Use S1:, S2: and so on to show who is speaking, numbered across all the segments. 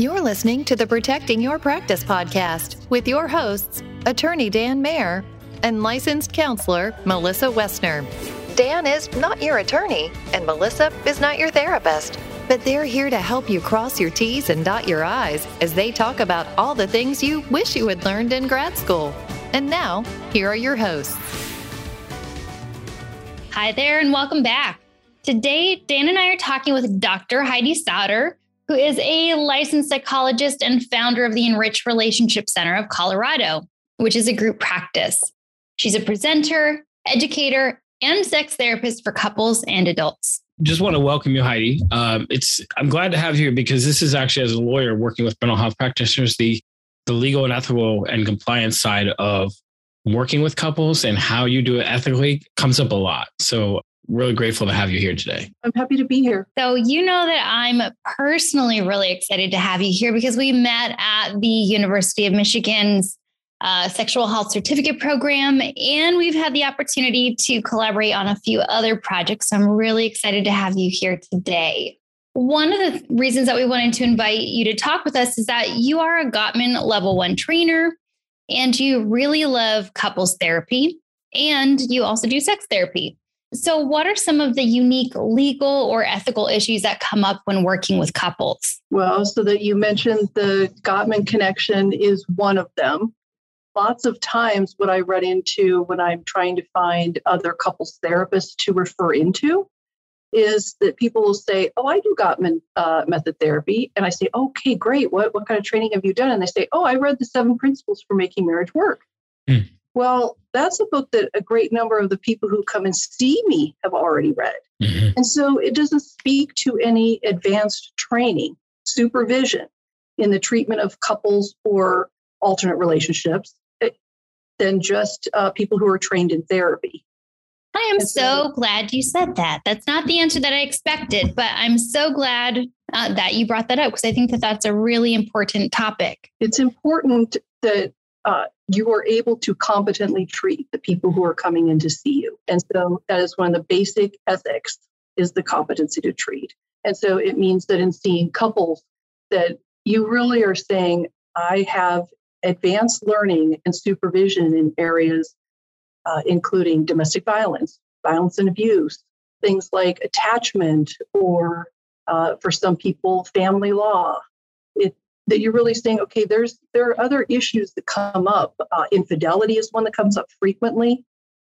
S1: You're listening to the Protecting Your Practice podcast with your hosts, Attorney Dan Mayer and licensed counselor Melissa Westner. Dan is not your attorney, and Melissa is not your therapist, but they're here to help you cross your T's and dot your I's as they talk about all the things you wish you had learned in grad school. And now, here are your hosts.
S2: Hi there, and welcome back. Today, Dan and I are talking with Dr. Heidi Sauder, who is a licensed psychologist and founder of the Enrich Relationship Center of Colorado, which is a group practice. She's a presenter, educator, and sex therapist for couples and adults.
S3: Just want to welcome you, Heidi. Um, it's I'm glad to have you here because this is actually as a lawyer working with mental health practitioners, the the legal and ethical and compliance side of working with couples and how you do it ethically comes up a lot. So really grateful to have you here today.
S4: I'm happy to be here.
S2: So, you know that I'm personally really excited to have you here because we met at the University of Michigan's uh, sexual health certificate program, and we've had the opportunity to collaborate on a few other projects. So, I'm really excited to have you here today. One of the reasons that we wanted to invite you to talk with us is that you are a Gottman level one trainer and you really love couples therapy and you also do sex therapy. So, what are some of the unique legal or ethical issues that come up when working with couples?
S4: Well, so that you mentioned the Gottman connection is one of them. Lots of times, what I run into when I'm trying to find other couples therapists to refer into is that people will say, "Oh, I do Gottman uh, method therapy," and I say, "Okay, great. What what kind of training have you done?" And they say, "Oh, I read the Seven Principles for Making Marriage Work." Mm. Well, that's a book that a great number of the people who come and see me have already read. Mm-hmm. And so it doesn't speak to any advanced training, supervision in the treatment of couples or alternate relationships eh, than just uh, people who are trained in therapy.
S2: I am so, glad you said that. That's not the answer that I expected, but I'm so glad uh, that you brought that up because I think that that's a really important topic.
S4: It's important that uh, you are able to competently treat the people who are coming in to see you. And so that is one of the basic ethics is the competency to treat. And so it means that in seeing couples that you really are saying, I have advanced learning and supervision in areas uh, including domestic violence, violence and abuse, things like attachment, or uh, for some people, family law. It, that you're really saying, okay, there's there are other issues that come up. Uh, infidelity is one that comes up frequently,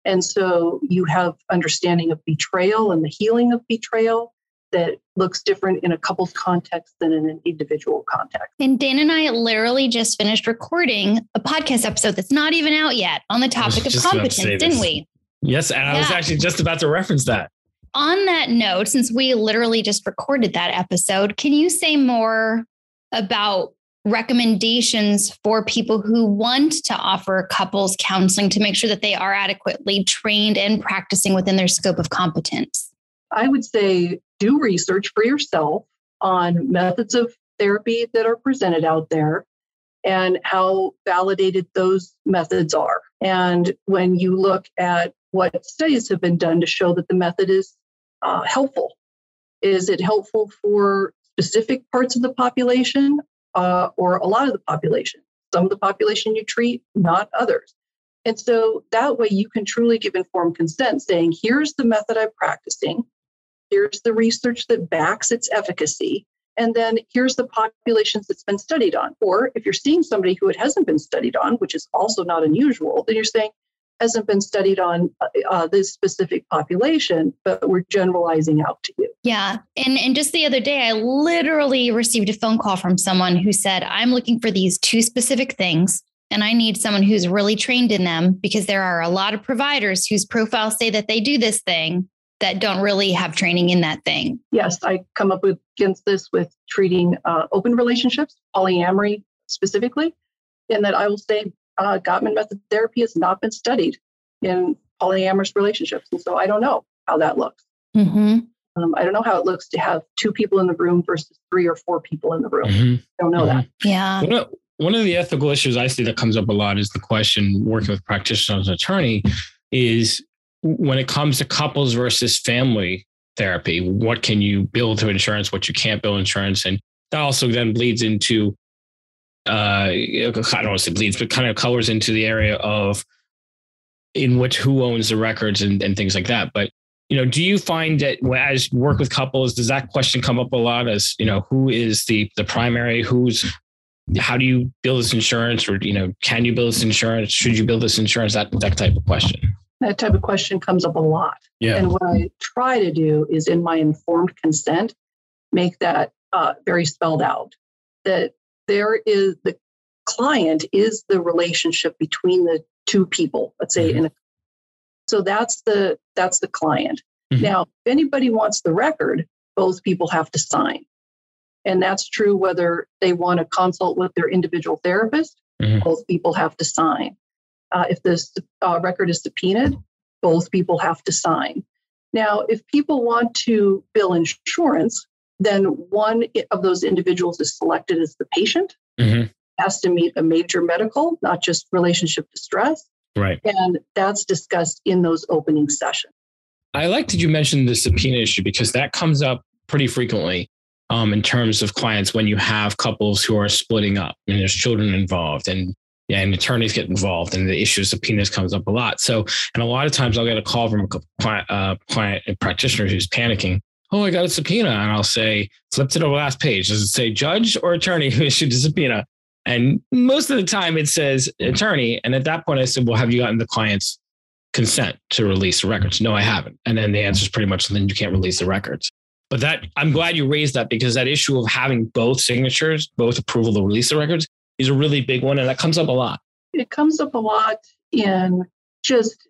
S4: and so you have understanding of betrayal and the healing of betrayal that looks different in a couple's context than in an individual context.
S2: And Dan and I literally just finished recording a podcast episode that's not even out yet on the topic of competence, didn't we?
S3: Yes, and yeah. I was actually just about to reference that.
S2: On that note, since we literally just recorded that episode, can you say more about recommendations for people who want to offer couples counseling to make sure that they are adequately trained and practicing within their scope of competence?
S4: I would say do research for yourself on methods of therapy that are presented out there and how validated those methods are. And when you look at what studies have been done to show that the method is uh, helpful, is it helpful for specific parts of the population uh, or a lot of the population. Some of the population you treat, not others. And so that way you can truly give informed consent, saying, here's the method I'm practicing, here's the research that backs its efficacy, and then here's the populations that's been studied on. Or if you're seeing somebody who it hasn't been studied on, which is also not unusual, then you're saying, hasn't been studied on uh, uh, this specific population, but we're generalizing out to you.
S2: Yeah. And, and just the other day, I literally received a phone call from someone who said, I'm looking for these two specific things. And I need someone who's really trained in them because there are a lot of providers whose profiles say that they do this thing that don't really have training in that thing.
S4: Yes, I come up with, against this with treating uh, open relationships, polyamory specifically, and that I will say uh, Gottman method therapy has not been studied in polyamorous relationships. And so I don't know how that looks. Mm-hmm. Um, I don't know how it looks to have two people in the room versus three or four people in the room. Mm-hmm. I don't know mm-hmm. that.
S2: Yeah.
S3: One of, one of the ethical issues I see that comes up a lot is the question working with practitioners as an attorney is when it comes to couples versus family therapy, what can you bill through insurance, what you can't bill insurance, and that also then bleeds into uh, I don't want to say bleeds, but kind of colors into the area of in which who owns the records and, and things like that. But you know, do you find that as you work with couples, does that question come up a lot? As you know, who is the the primary? Who's how do you build this insurance, or you know, can you build this insurance? Should you build this insurance? That that type of question.
S4: That type of question comes up a lot.
S3: Yeah.
S4: And what I try to do is, in my informed consent, make that uh, very spelled out. That there is the client is the relationship between the two people. Let's say mm-hmm. in a so that's the that's the client. Mm-hmm. Now, if anybody wants the record, both people have to sign. And that's true whether they want to consult with their individual therapist, mm-hmm. both people have to sign. Uh, if this uh, record is subpoenaed, both people have to sign. Now, if people want to bill insurance, then one of those individuals is selected as the patient, mm-hmm. has to meet a major medical, not just relationship distress.
S3: Right.
S4: And that's discussed in those opening sessions.
S3: I like that you mentioned the subpoena issue because that comes up pretty frequently um, in terms of clients when you have couples who are splitting up and there's children involved and yeah, and attorneys get involved and the issue of subpoenas comes up a lot. So, and a lot of times I'll get a call from a client, uh, client practitioner who's panicking. Oh, I got a subpoena. And I'll say, flip to the last page. Does it say judge or attorney who issued the subpoena? And most of the time it says attorney. And at that point, I said, Well, have you gotten the client's consent to release the records? No, I haven't. And then the answer is pretty much then you can't release the records. But that I'm glad you raised that because that issue of having both signatures, both approval to release the records, is a really big one. And that comes up a lot.
S4: It comes up a lot in just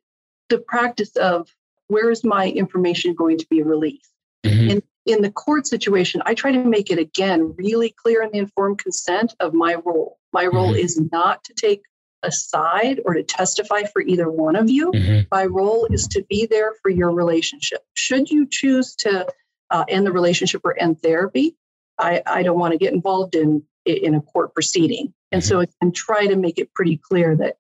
S4: the practice of where is my information going to be released? Mm-hmm. In in the court situation, I try to make it again really clear in the informed consent of my role. My role mm-hmm. is not to take a side or to testify for either one of you. Mm-hmm. My role is to be there for your relationship. Should you choose to uh, end the relationship or end therapy, I, I don't want to get involved in in a court proceeding. And mm-hmm. so I can try to make it pretty clear that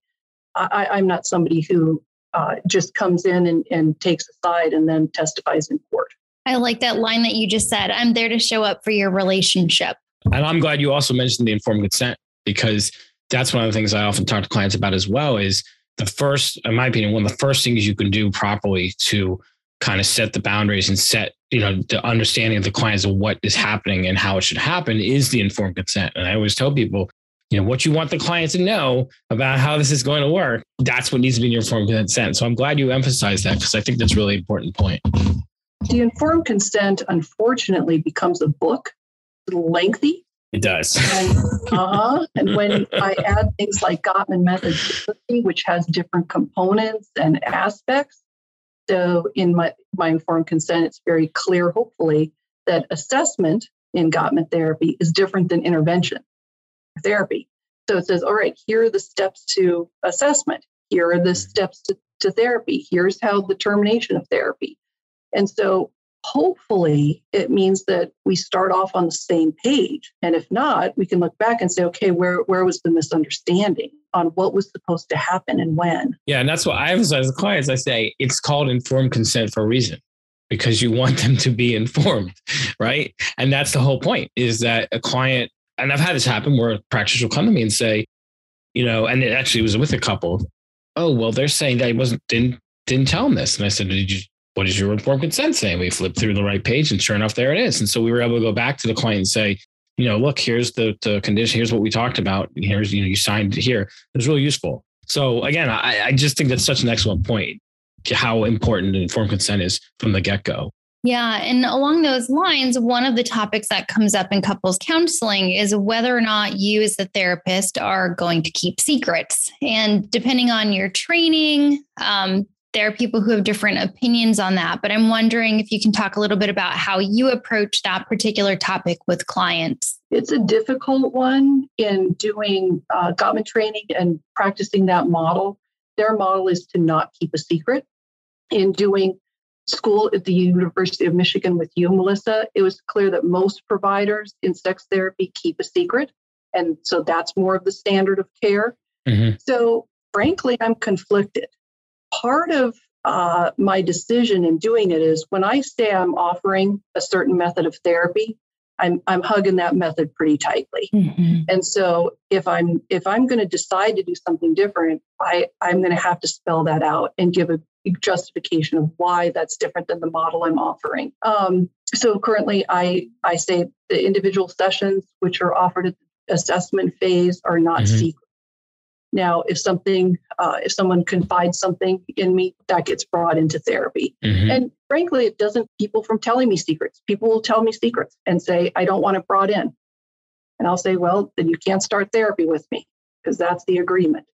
S4: I, I'm not somebody who uh, just comes in and, and takes a side and then testifies in court.
S2: I like that line that you just said. I'm there to show up for your relationship.
S3: And I'm glad you also mentioned the informed consent because that's one of the things I often talk to clients about as well is the first, in my opinion, one of the first things you can do properly to kind of set the boundaries and set, you know, the understanding of the clients of what is happening and how it should happen is the informed consent. And I always tell people, you know, what you want the client to know about how this is going to work, that's what needs to be in your informed consent. So I'm glad you emphasized that because I think that's really important point.
S4: The informed consent, unfortunately, becomes a book, lengthy.
S3: It does.
S4: And, uh-huh. and when I add things like Gottman method, which has different components and aspects, so in my, my informed consent, it's very clear, hopefully, that assessment in Gottman therapy is different than intervention therapy. So it says, all right, here are the steps to assessment. Here are the steps to, to therapy. Here's how the termination of therapy. And so hopefully it means that we start off on the same page. And if not, we can look back and say, okay, where, where was the misunderstanding on what was supposed to happen and when?
S3: Yeah. And that's what I emphasize with clients. I say it's called informed consent for a reason because you want them to be informed, right? And that's the whole point is that a client, and I've had this happen where a practitioner will come to me and say, you know, and it actually was with a couple. Oh, well, they're saying that I wasn't didn't didn't tell them this. And I said, Did you what is your informed consent saying? We flipped through the right page and sure enough, there it is. And so we were able to go back to the client and say, you know, look, here's the, the condition. Here's what we talked about. Here's, you know, you signed here. It was really useful. So again, I, I just think that's such an excellent point how important informed consent is from the get go.
S2: Yeah. And along those lines, one of the topics that comes up in couples counseling is whether or not you, as the therapist, are going to keep secrets. And depending on your training, um, there are people who have different opinions on that, but I'm wondering if you can talk a little bit about how you approach that particular topic with clients.
S4: It's a difficult one in doing uh, Gottman training and practicing that model. Their model is to not keep a secret. In doing school at the University of Michigan with you, Melissa, it was clear that most providers in sex therapy keep a secret. And so that's more of the standard of care. Mm-hmm. So, frankly, I'm conflicted part of uh, my decision in doing it is when I say I'm offering a certain method of therapy, I'm I'm hugging that method pretty tightly. Mm-hmm. And so if I'm if I'm going to decide to do something different, I I'm going to have to spell that out and give a justification of why that's different than the model I'm offering. Um, so currently, I I say the individual sessions which are offered at the assessment phase are not mm-hmm. secret. Now, if something, uh, if someone confides something in me, that gets brought into therapy. Mm-hmm. And frankly, it doesn't people from telling me secrets. People will tell me secrets and say, I don't want it brought in. And I'll say, well, then you can't start therapy with me because that's the agreement.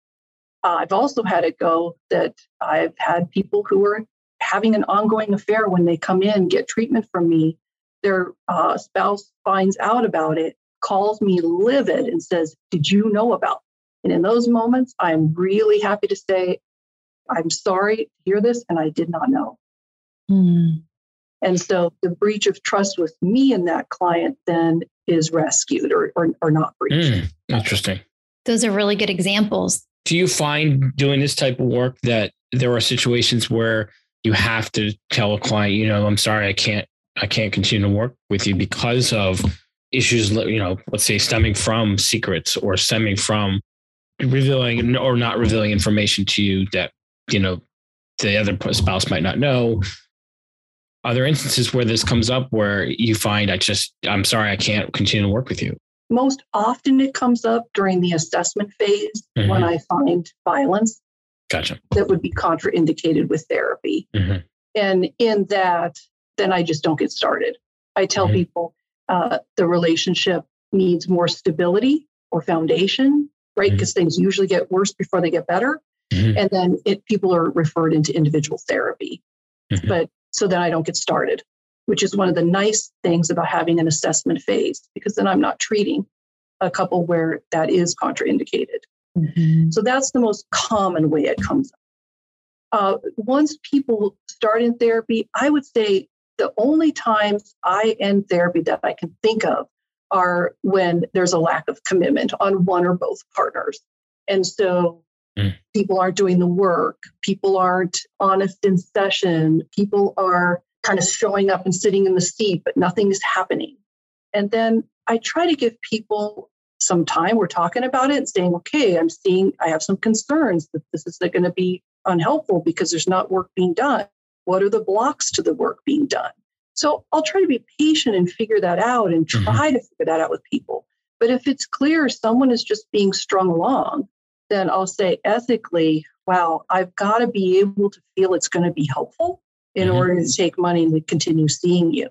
S4: Uh, I've also had it go that I've had people who are having an ongoing affair when they come in, get treatment from me. Their uh, spouse finds out about it, calls me livid, and says, Did you know about and in those moments, I'm really happy to say, I'm sorry to hear this, and I did not know. Mm. And so the breach of trust with me and that client then is rescued or, or, or not breached. Mm,
S3: interesting.
S2: Those are really good examples.
S3: Do you find doing this type of work that there are situations where you have to tell a client, you know, I'm sorry, I can't, I can't continue to work with you because of issues, you know, let's say stemming from secrets or stemming from revealing or not revealing information to you that you know the other spouse might not know are there instances where this comes up where you find i just i'm sorry i can't continue to work with you
S4: most often it comes up during the assessment phase mm-hmm. when i find violence
S3: gotcha
S4: that would be contraindicated with therapy mm-hmm. and in that then i just don't get started i tell mm-hmm. people uh, the relationship needs more stability or foundation right? Because mm-hmm. things usually get worse before they get better. Mm-hmm. And then it, people are referred into individual therapy. Mm-hmm. But so then I don't get started, which is one of the nice things about having an assessment phase, because then I'm not treating a couple where that is contraindicated. Mm-hmm. So that's the most common way it comes up. Uh, once people start in therapy, I would say the only times I end therapy that I can think of are when there's a lack of commitment on one or both partners. And so mm. people aren't doing the work, people aren't honest in session, people are kind of showing up and sitting in the seat, but nothing is happening. And then I try to give people some time. We're talking about it and saying, okay, I'm seeing, I have some concerns that this is going to be unhelpful because there's not work being done. What are the blocks to the work being done? So I'll try to be patient and figure that out and mm-hmm. try mm-hmm. to figure that out with people. But if it's clear someone is just being strung along, then I'll say ethically, wow, I've got to be able to feel it's going to be helpful in mm-hmm. order to take money and to continue seeing you.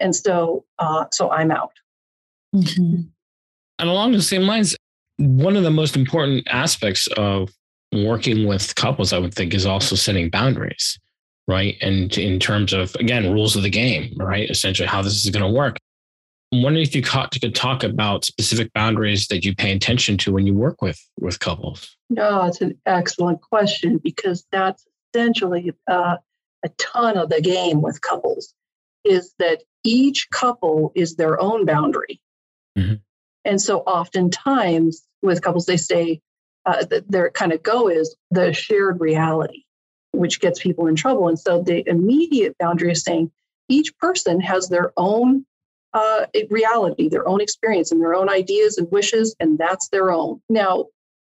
S4: And so, uh, so I'm out.
S3: Mm-hmm. And along the same lines, one of the most important aspects of working with couples, I would think, is also setting boundaries right? And in terms of, again, rules of the game, right? Essentially, how this is going to work. I'm wondering if you could talk about specific boundaries that you pay attention to when you work with with couples.
S4: No, it's an excellent question because that's essentially uh, a ton of the game with couples. Is that each couple is their own boundary, mm-hmm. and so oftentimes with couples they say uh, that their kind of go is the shared reality which gets people in trouble. And so the immediate boundary is saying each person has their own uh, reality, their own experience, and their own ideas and wishes, and that's their own. Now,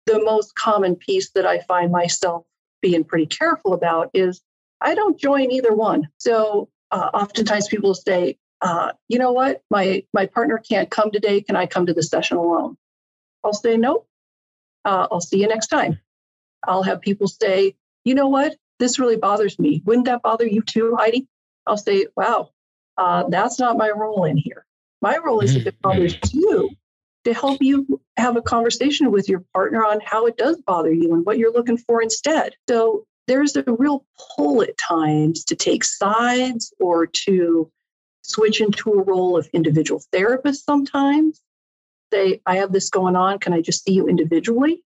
S4: the most common piece that I find myself being pretty careful about is I don't join either one. So uh, oftentimes people say, uh, you know what, my my partner can't come today. Can I come to the session alone? I'll say nope. Uh, I'll see you next time. I'll have people say, you know what, this really bothers me. Wouldn't that bother you too, Heidi? I'll say, wow, uh, that's not my role in here. My role is if it bothers you to help you have a conversation with your partner on how it does bother you and what you're looking for instead. So there's a real pull at times to take sides or to switch into a role of individual therapist sometimes. Say, I have this going on. Can I just see you individually?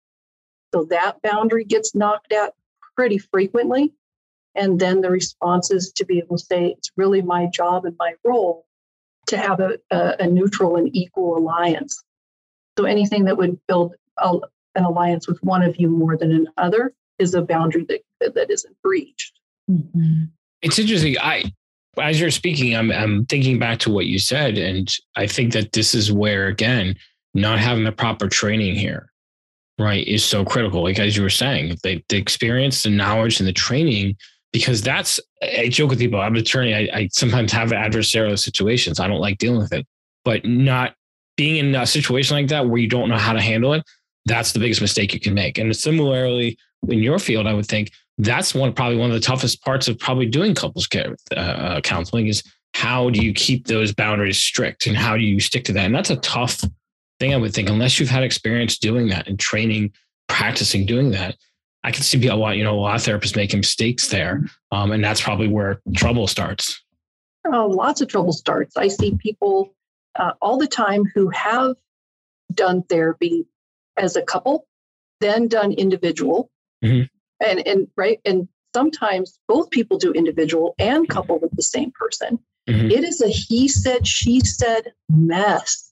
S4: So that boundary gets knocked out pretty frequently. And then the response is to be able to say, it's really my job and my role to have a, a, a neutral and equal alliance. So anything that would build a, an alliance with one of you more than another is a boundary that, that isn't breached.
S3: Mm-hmm. It's interesting. I As you're speaking, I'm I'm thinking back to what you said, and I think that this is where again, not having the proper training here, right, is so critical. Like as you were saying, the, the experience, the knowledge, and the training, because that's I joke with people. I'm an attorney. I, I sometimes have adversarial situations. I don't like dealing with it, but not being in a situation like that where you don't know how to handle it. That's the biggest mistake you can make. And similarly, in your field, I would think that's one probably one of the toughest parts of probably doing couples care uh, uh, counseling is how do you keep those boundaries strict and how do you stick to that? And that's a tough thing, I would think, unless you've had experience doing that and training, practicing doing that. I can see a lot, you know, a lot of therapists making mistakes there. Um, and that's probably where trouble starts.
S4: Oh, lots of trouble starts. I see people uh, all the time who have done therapy as a couple, then done individual, mm-hmm. and and right, and sometimes both people do individual and couple with the same person. Mm-hmm. It is a he said she said mess.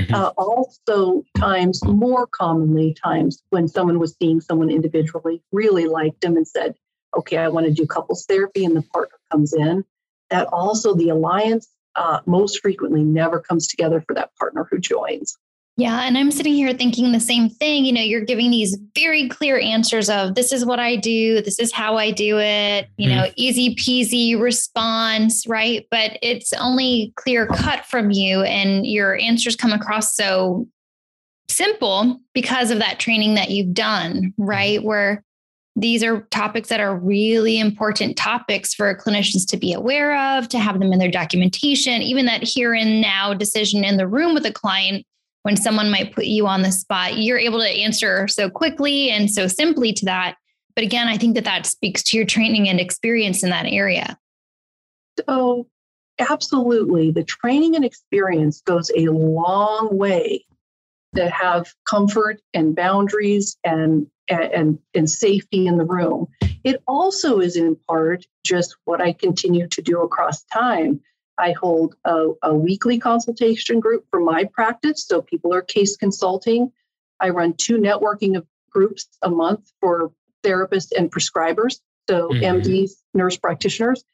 S4: Mm-hmm. Uh, also, times more commonly, times when someone was seeing someone individually, really liked them and said, "Okay, I want to do couples therapy," and the partner comes in. That also the alliance uh, most frequently never comes together for that partner who joins.
S2: Yeah. And I'm sitting here thinking the same thing. You know, you're giving these very clear answers of this is what I do, this is how I do it, you mm-hmm. know, easy peasy response, right? But it's only clear cut from you, and your answers come across so simple because of that training that you've done, right? Where these are topics that are really important topics for clinicians to be aware of, to have them in their documentation, even that here and now decision in the room with a client when someone might put you on the spot, you're able to answer so quickly and so simply to that. But again, I think that that speaks to your training and experience in that area.
S4: Oh, absolutely. The training and experience goes a long way to have comfort and boundaries and and, and safety in the room. It also is in part just what I continue to do across time. I hold a, a weekly consultation group for my practice, so people are case consulting. I run two networking groups a month for therapists and prescribers, so mm-hmm. MDs, nurse practitioners,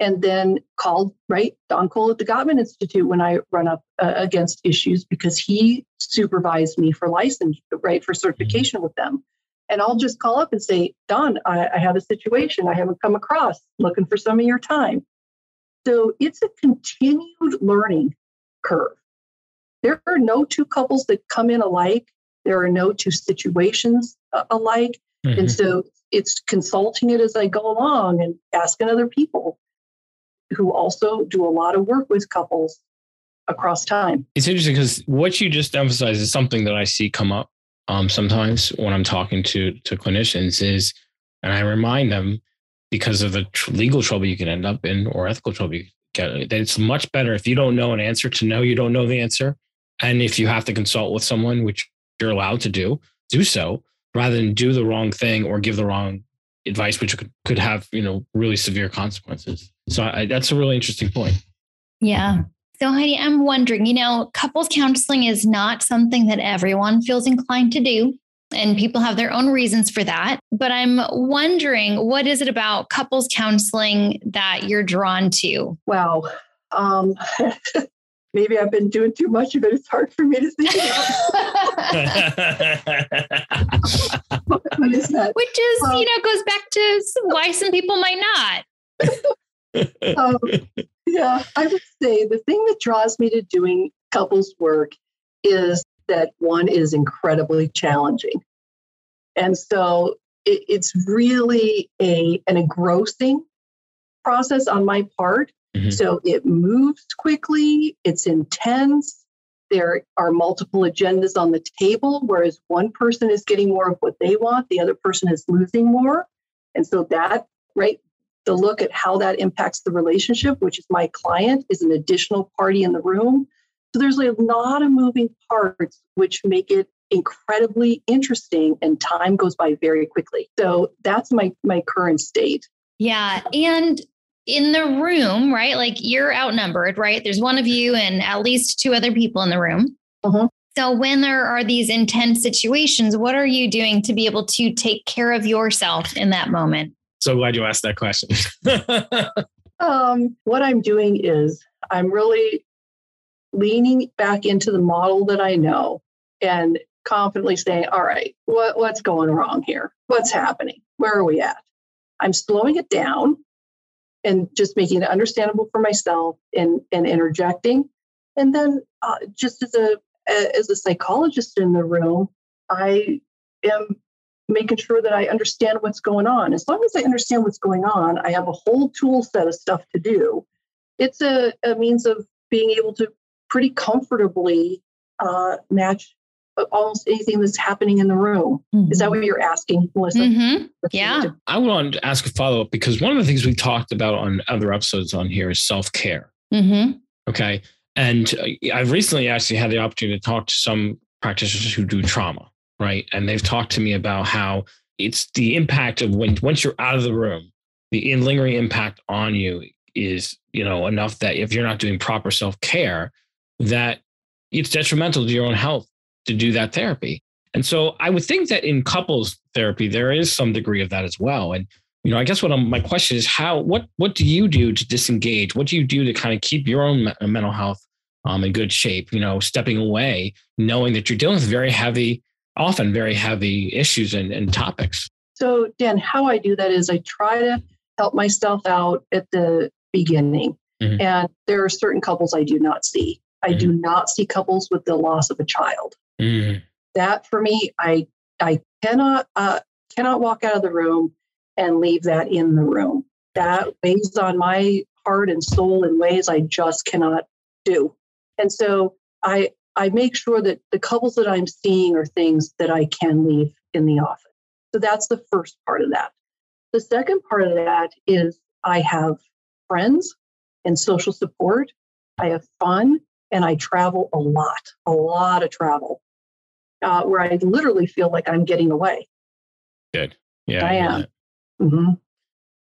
S4: and then called right Don Cole at the Gottman Institute when I run up uh, against issues because he supervised me for license, right, for certification mm-hmm. with them. And I'll just call up and say, Don, I, I have a situation I haven't come across, looking for some of your time. So it's a continued learning curve. There are no two couples that come in alike. There are no two situations uh, alike. Mm-hmm. And so it's consulting it as I go along and asking other people who also do a lot of work with couples across time.
S3: It's interesting because what you just emphasized is something that I see come up um, sometimes when I'm talking to to clinicians is, and I remind them because of the tr- legal trouble you can end up in or ethical trouble you get, it's much better if you don't know an answer to know you don't know the answer, and if you have to consult with someone, which you're allowed to do, do so rather than do the wrong thing or give the wrong advice, which could, could have you know really severe consequences. So I, that's a really interesting point.
S2: Yeah. So, Heidi, I'm wondering, you know, couples counseling is not something that everyone feels inclined to do. And people have their own reasons for that. But I'm wondering, what is it about couples counseling that you're drawn to?
S4: Well, Um, maybe I've been doing too much of it. It's hard for me to think
S2: what, what is that? Which is, um, you know, goes back to why some people might
S4: not. um, yeah, I would say the thing that draws me to doing couples work is that one is incredibly challenging. And so it, it's really a an engrossing process on my part. Mm-hmm. So it moves quickly, it's intense. There are multiple agendas on the table, whereas one person is getting more of what they want, the other person is losing more. And so that, right, the look at how that impacts the relationship, which is my client, is an additional party in the room. So there's a lot of moving parts which make it incredibly interesting and time goes by very quickly. So that's my my current state.
S2: Yeah, and in the room, right? Like you're outnumbered, right? There's one of you and at least two other people in the room. Uh-huh. So when there are these intense situations, what are you doing to be able to take care of yourself in that moment?
S3: So glad you asked that question.
S4: Um, what I'm doing is I'm really leaning back into the model that I know and confidently saying, all right, what, what's going wrong here? What's happening? Where are we at? I'm slowing it down and just making it understandable for myself and, and interjecting. And then uh, just as a as a psychologist in the room, I am making sure that I understand what's going on. As long as I understand what's going on, I have a whole tool set of stuff to do. It's a, a means of being able to pretty comfortably uh, match almost anything that's happening in the room. Mm-hmm. Is that mm-hmm. what you're asking, Melissa?
S2: Mm-hmm. Yeah.
S3: I want to ask a follow up because one of the things we talked about on other episodes on here is self care.
S2: Mm-hmm.
S3: Okay. And uh, I've recently actually had the opportunity to talk to some practitioners who do trauma, right? And they've talked to me about how it's the impact of when once you're out of the room, the lingering impact on you is, you know, enough that if you're not doing proper self care, that it's detrimental to your own health to do that therapy. And so I would think that in couples therapy, there is some degree of that as well. And, you know, I guess what I'm, my question is how, what, what do you do to disengage? What do you do to kind of keep your own me- mental health um, in good shape, you know, stepping away, knowing that you're dealing with very heavy, often very heavy issues and, and topics?
S4: So, Dan, how I do that is I try to help myself out at the beginning. Mm-hmm. And there are certain couples I do not see. I mm-hmm. do not see couples with the loss of a child. Mm. That for me, I I cannot uh, cannot walk out of the room and leave that in the room. That weighs on my heart and soul in ways I just cannot do. And so I I make sure that the couples that I'm seeing are things that I can leave in the office. So that's the first part of that. The second part of that is I have friends and social support. I have fun and I travel a lot, a lot of travel uh, where I literally feel like I'm getting away.
S3: Good. Yeah.
S4: I am. Mm-hmm.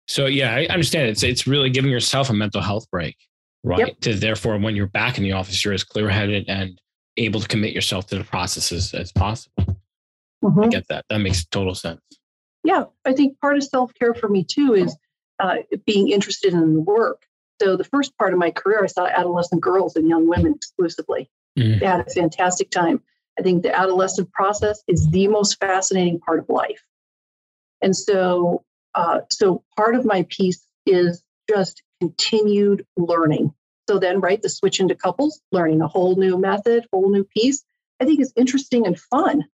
S3: So yeah, I understand. It's it's really giving yourself a mental health break, right? Yep. To therefore, when you're back in the office, you're as clear headed and able to commit yourself to the processes as possible. Mm-hmm. I get that. That makes total sense.
S4: Yeah, I think part of self care for me too is uh, being interested in the work. So the first part of my career, I saw adolescent girls and young women exclusively. Mm. They had a fantastic time. I think the adolescent process is the most fascinating part of life. And so, uh, so part of my piece is just continued learning. So then, right, the switch into couples, learning a whole new method, whole new piece, I think is interesting and fun.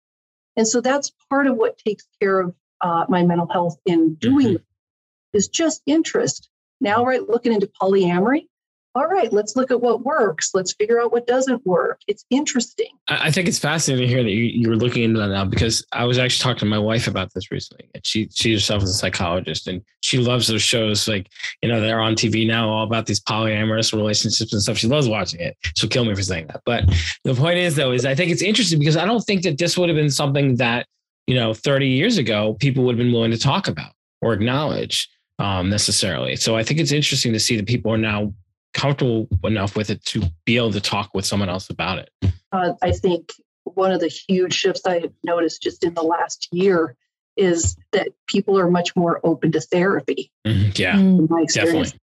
S4: And so that's part of what takes care of uh, my mental health in doing mm-hmm. is just interest. Now, right, looking into polyamory, all right, let's look at what works. Let's figure out what doesn't work. It's interesting.
S3: I think it's fascinating to hear that you, you're looking into that now because I was actually talking to my wife about this recently. And she she herself is a psychologist and she loves those shows like, you know, they're on TV now all about these polyamorous relationships and stuff. She loves watching it. She'll kill me for saying that. But the point is though, is I think it's interesting because I don't think that this would have been something that, you know, 30 years ago people would have been willing to talk about or acknowledge um, necessarily. So I think it's interesting to see that people are now comfortable enough with it to be able to talk with someone else about it?
S4: Uh, I think one of the huge shifts I have noticed just in the last year is that people are much more open to therapy.
S3: Mm-hmm. Yeah, in my experience. Definitely.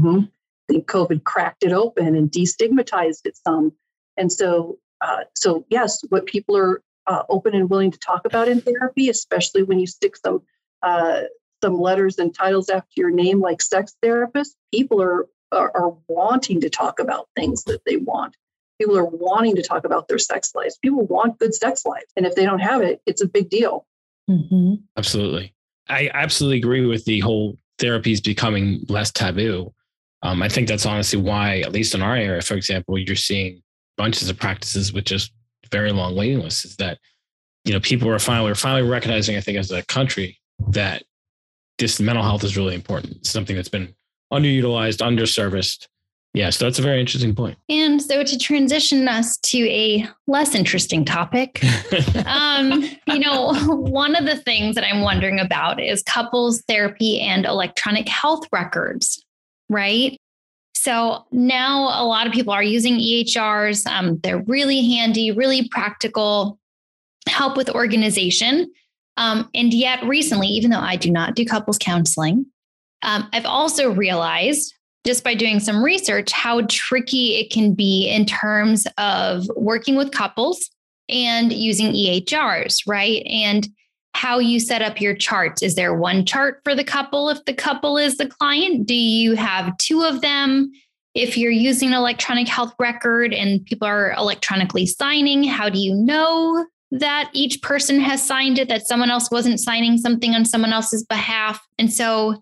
S4: Mm-hmm. I think COVID cracked it open and destigmatized it some. And so, uh, so yes, what people are uh, open and willing to talk about in therapy, especially when you stick some uh, some letters and titles after your name, like sex therapist, people are are, are wanting to talk about things that they want. People are wanting to talk about their sex lives. People want good sex lives. And if they don't have it, it's a big deal.
S3: Mm-hmm. Absolutely. I absolutely agree with the whole therapy is becoming less taboo. Um, I think that's honestly why, at least in our area, for example, you're seeing bunches of practices with just very long waiting lists. Is that you know people are finally we're finally recognizing, I think, as a country that this mental health is really important. It's something that's been underutilized, underserviced. Yeah, so that's a very interesting point.
S2: And so to transition us to a less interesting topic, um, you know, one of the things that I'm wondering about is couples therapy and electronic health records, right? So now a lot of people are using EHRs. Um, they're really handy, really practical, help with organization. Um, and yet, recently, even though I do not do couples counseling, um, I've also realized just by doing some research how tricky it can be in terms of working with couples and using EHRs, right? And how you set up your charts. Is there one chart for the couple if the couple is the client? Do you have two of them? If you're using an electronic health record and people are electronically signing, how do you know that each person has signed it, that someone else wasn't signing something on someone else's behalf? And so,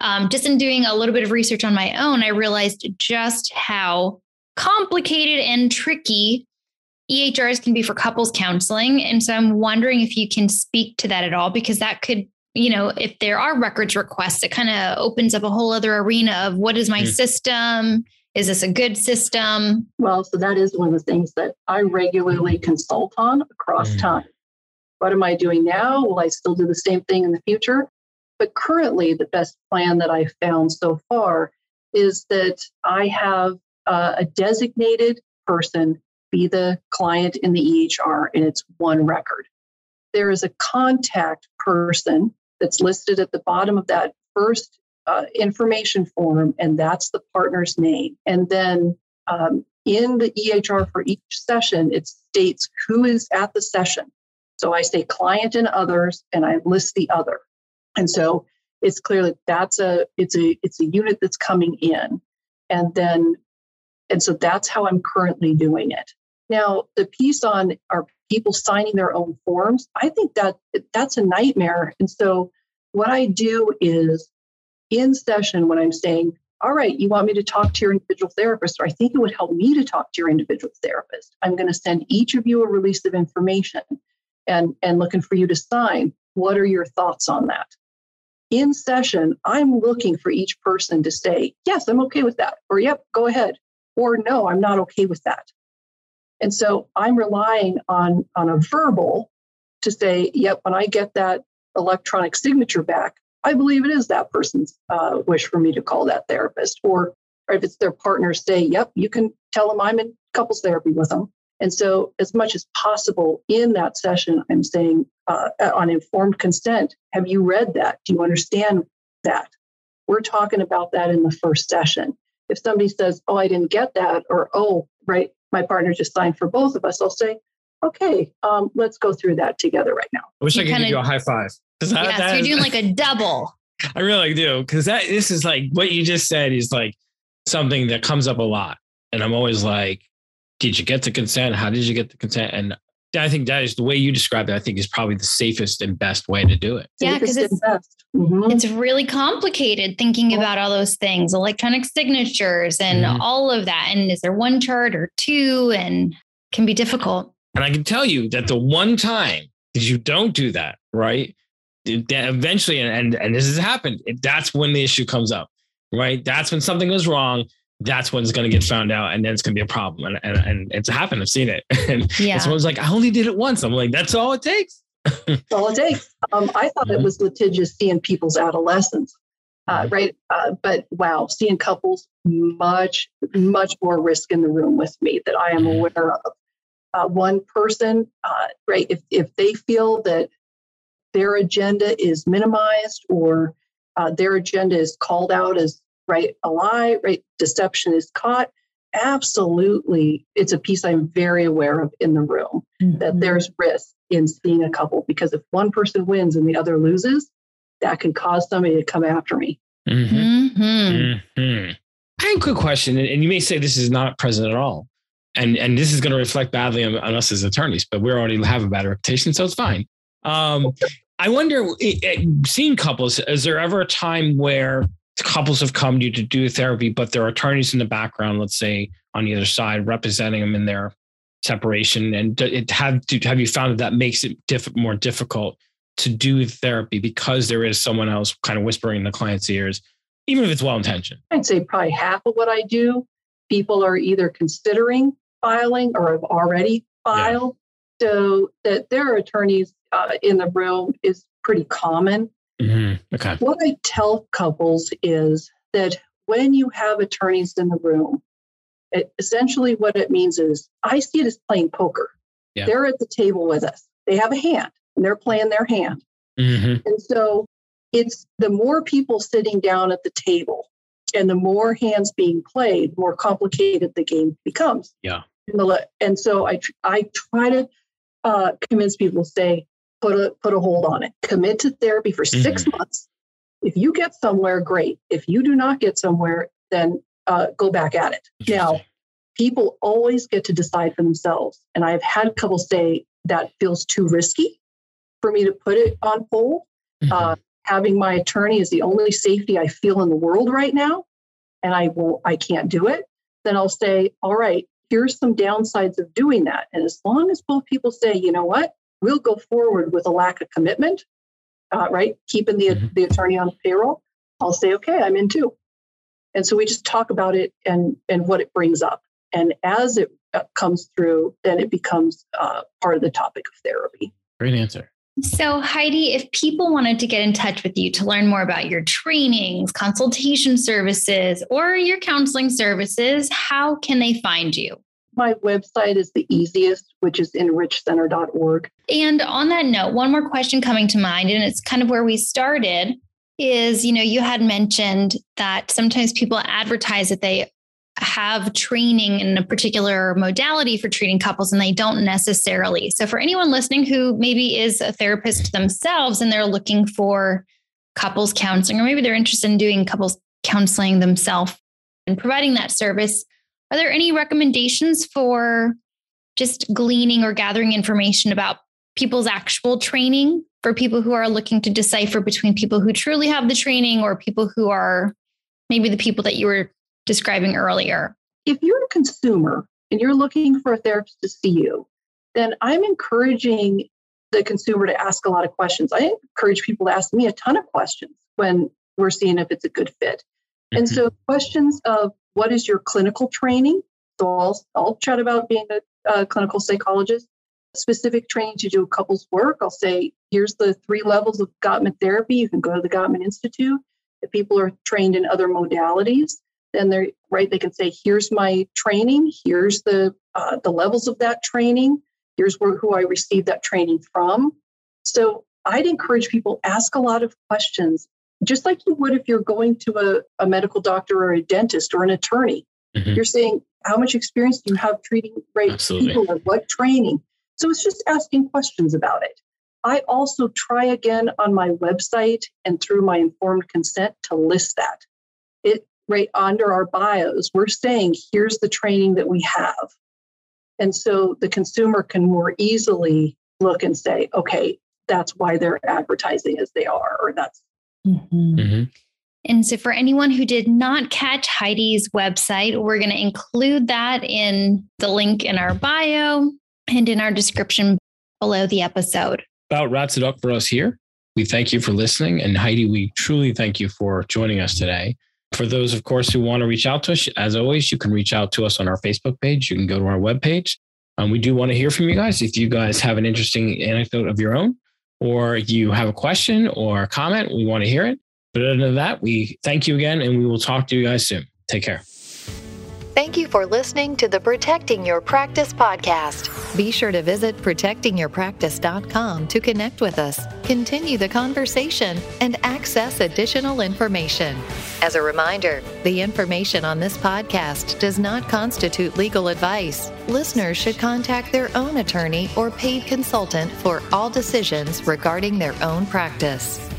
S2: um, just in doing a little bit of research on my own, I realized just how complicated and tricky EHRs can be for couples counseling. And so I'm wondering if you can speak to that at all, because that could, you know, if there are records requests, it kind of opens up a whole other arena of what is my mm. system? Is this a good system?
S4: Well, so that is one of the things that I regularly consult on across mm. time. What am I doing now? Will I still do the same thing in the future? But currently, the best plan that I've found so far is that I have uh, a designated person be the client in the EHR and it's one record. There is a contact person that's listed at the bottom of that first uh, information form, and that's the partner's name. And then um, in the EHR for each session, it states who is at the session. So I say client and others, and I list the other. And so it's clear that that's a it's a it's a unit that's coming in, and then and so that's how I'm currently doing it. Now, the piece on are people signing their own forms, I think that that's a nightmare. And so what I do is in session when I'm saying, all right, you want me to talk to your individual therapist, or I think it would help me to talk to your individual therapist. I'm going to send each of you a release of information and, and looking for you to sign. What are your thoughts on that? In session, I'm looking for each person to say, yes, I'm okay with that, or yep, go ahead, or no, I'm not okay with that. And so I'm relying on, on a verbal to say, yep, when I get that electronic signature back, I believe it is that person's uh, wish for me to call that therapist. Or, or if it's their partner, say, yep, you can tell them I'm in couples therapy with them. And so, as much as possible in that session, I'm saying uh, on informed consent, have you read that? Do you understand that? We're talking about that in the first session. If somebody says, oh, I didn't get that, or oh, right, my partner just signed for both of us, I'll say, okay, um, let's go through that together right now.
S3: I wish you I could kinda, give you a high five.
S2: Yes, yeah, that so you're doing like a double.
S3: I really do. Because that this is like what you just said is like something that comes up a lot. And I'm always like, did you get the consent? How did you get the consent? And I think that is the way you describe it. I think is probably the safest and best way to do it.
S2: Yeah, because it's mm-hmm. it's really complicated thinking about all those things, electronic signatures, and mm-hmm. all of that. And is there one chart or two? And can be difficult.
S3: And I can tell you that the one time that you don't do that, right? Eventually, and and this has happened. That's when the issue comes up, right? That's when something goes wrong that's when it's going to get found out and then it's going to be a problem. And, and, and it's happened. I've seen it. and yeah. someone's like, I only did it once. I'm like, that's all it takes.
S4: that's all it takes. Um, I thought mm-hmm. it was litigious seeing people's adolescence. Uh, right. Uh, but wow, seeing couples much, much more risk in the room with me that I am mm-hmm. aware of. Uh, one person, uh, right, if, if they feel that their agenda is minimized or uh, their agenda is called out as right? A lie, right? Deception is caught. Absolutely. It's a piece I'm very aware of in the room mm-hmm. that there's risk in seeing a couple because if one person wins and the other loses, that can cause somebody to come after me.
S3: Mm-hmm. Mm-hmm. mm-hmm. I have a quick question, and you may say this is not present at all. And, and this is going to reflect badly on, on us as attorneys, but we already have a bad reputation, so it's fine. Um, I wonder, seeing couples, is there ever a time where couples have come to you to do therapy, but there are attorneys in the background, let's say on the other side, representing them in their separation. And it have to, have you found that that makes it diff- more difficult to do therapy because there is someone else kind of whispering in the client's ears, even if it's well intentioned?
S4: I'd say probably half of what I do, people are either considering filing or have already filed. Yeah. So that there are attorneys uh, in the room is pretty common.
S3: Mm-hmm. Okay.
S4: What I tell couples is that when you have attorneys in the room, it, essentially what it means is I see it as playing poker. Yeah. They're at the table with us. They have a hand and they're playing their hand. Mm-hmm. And so it's the more people sitting down at the table, And the more hands being played, more complicated the game becomes.
S3: Yeah.
S4: And so I I try to uh, convince people to say put a put a hold on it. Commit to therapy for 6 mm-hmm. months. If you get somewhere, great. If you do not get somewhere, then uh, go back at it. Now, people always get to decide for themselves. And I've had couples say that feels too risky for me to put it on hold. Mm-hmm. Uh, having my attorney is the only safety I feel in the world right now, and I will I can't do it. Then I'll say, all right, here's some downsides of doing that. And as long as both people say, you know what, we'll go forward with a lack of commitment, uh, right? Keeping the mm-hmm. the attorney on payroll, I'll say, okay, I'm in too. And so we just talk about it and and what it brings up. And as it uh, comes through, then it becomes uh, part of the topic of therapy.
S3: Great answer.
S2: So, Heidi, if people wanted to get in touch with you to learn more about your trainings, consultation services, or your counseling services, how can they find you?
S4: My website is the easiest, which is enrichcenter.org.
S2: And on that note, one more question coming to mind, and it's kind of where we started is you know you had mentioned that sometimes people advertise that they have training in a particular modality for treating couples and they don't necessarily. So, for anyone listening who maybe is a therapist themselves and they're looking for couples counseling, or maybe they're interested in doing couples counseling themselves and providing that service, are there any recommendations for just gleaning or gathering information about people's actual training for people who are looking to decipher between people who truly have the training or people who are maybe the people that you were describing earlier.
S4: If you're a consumer and you're looking for a therapist to see you, then I'm encouraging the consumer to ask a lot of questions. I encourage people to ask me a ton of questions when we're seeing if it's a good fit. Mm-hmm. And so, questions of what is your clinical training? So, I'll, I'll chat about being a, a clinical psychologist. Specific training to do a couples work. I'll say, here's the three levels of Gottman therapy. You can go to the Gottman Institute. If people are trained in other modalities, then they're right they can say here's my training. Here's the uh, the levels of that training. Here's where who i received that training from. So i'd encourage people ask a lot of questions just like you would if you're going to a, a medical doctor or a dentist or an attorney. Mm-hmm. you're saying how much experience do you have treating right people and what training? So it's just asking questions about it. I also try again on my website and through my informed consent to list that. It right under our bios, we're saying, here's the training that we have. And so the consumer can more easily look and say, okay, that's why they're advertising as they are, or that's.
S2: Mm-hmm. Mm-hmm. And so, for anyone who did not catch Heidi's website, we're going to include that in the link in our bio and in our description below the episode.
S3: About wraps it up for us here. We thank you for listening. And Heidi, we truly thank you for joining us today. For those, of course, who want to reach out to us, as always, you can reach out to us on our Facebook page. You can go to our webpage. Um, we do want to hear from you guys. If you guys have an interesting anecdote of your own, or you have a question or a comment, we want to hear it. But other than that, we thank you again and we will talk to you guys soon. Take care.
S1: Thank you for listening to the Protecting Your Practice podcast. Be sure to visit protectingyourpractice.com to connect with us, continue the conversation, and access additional information. As a reminder, the information on this podcast does not constitute legal advice. Listeners should contact their own attorney or paid consultant for all decisions regarding their own practice.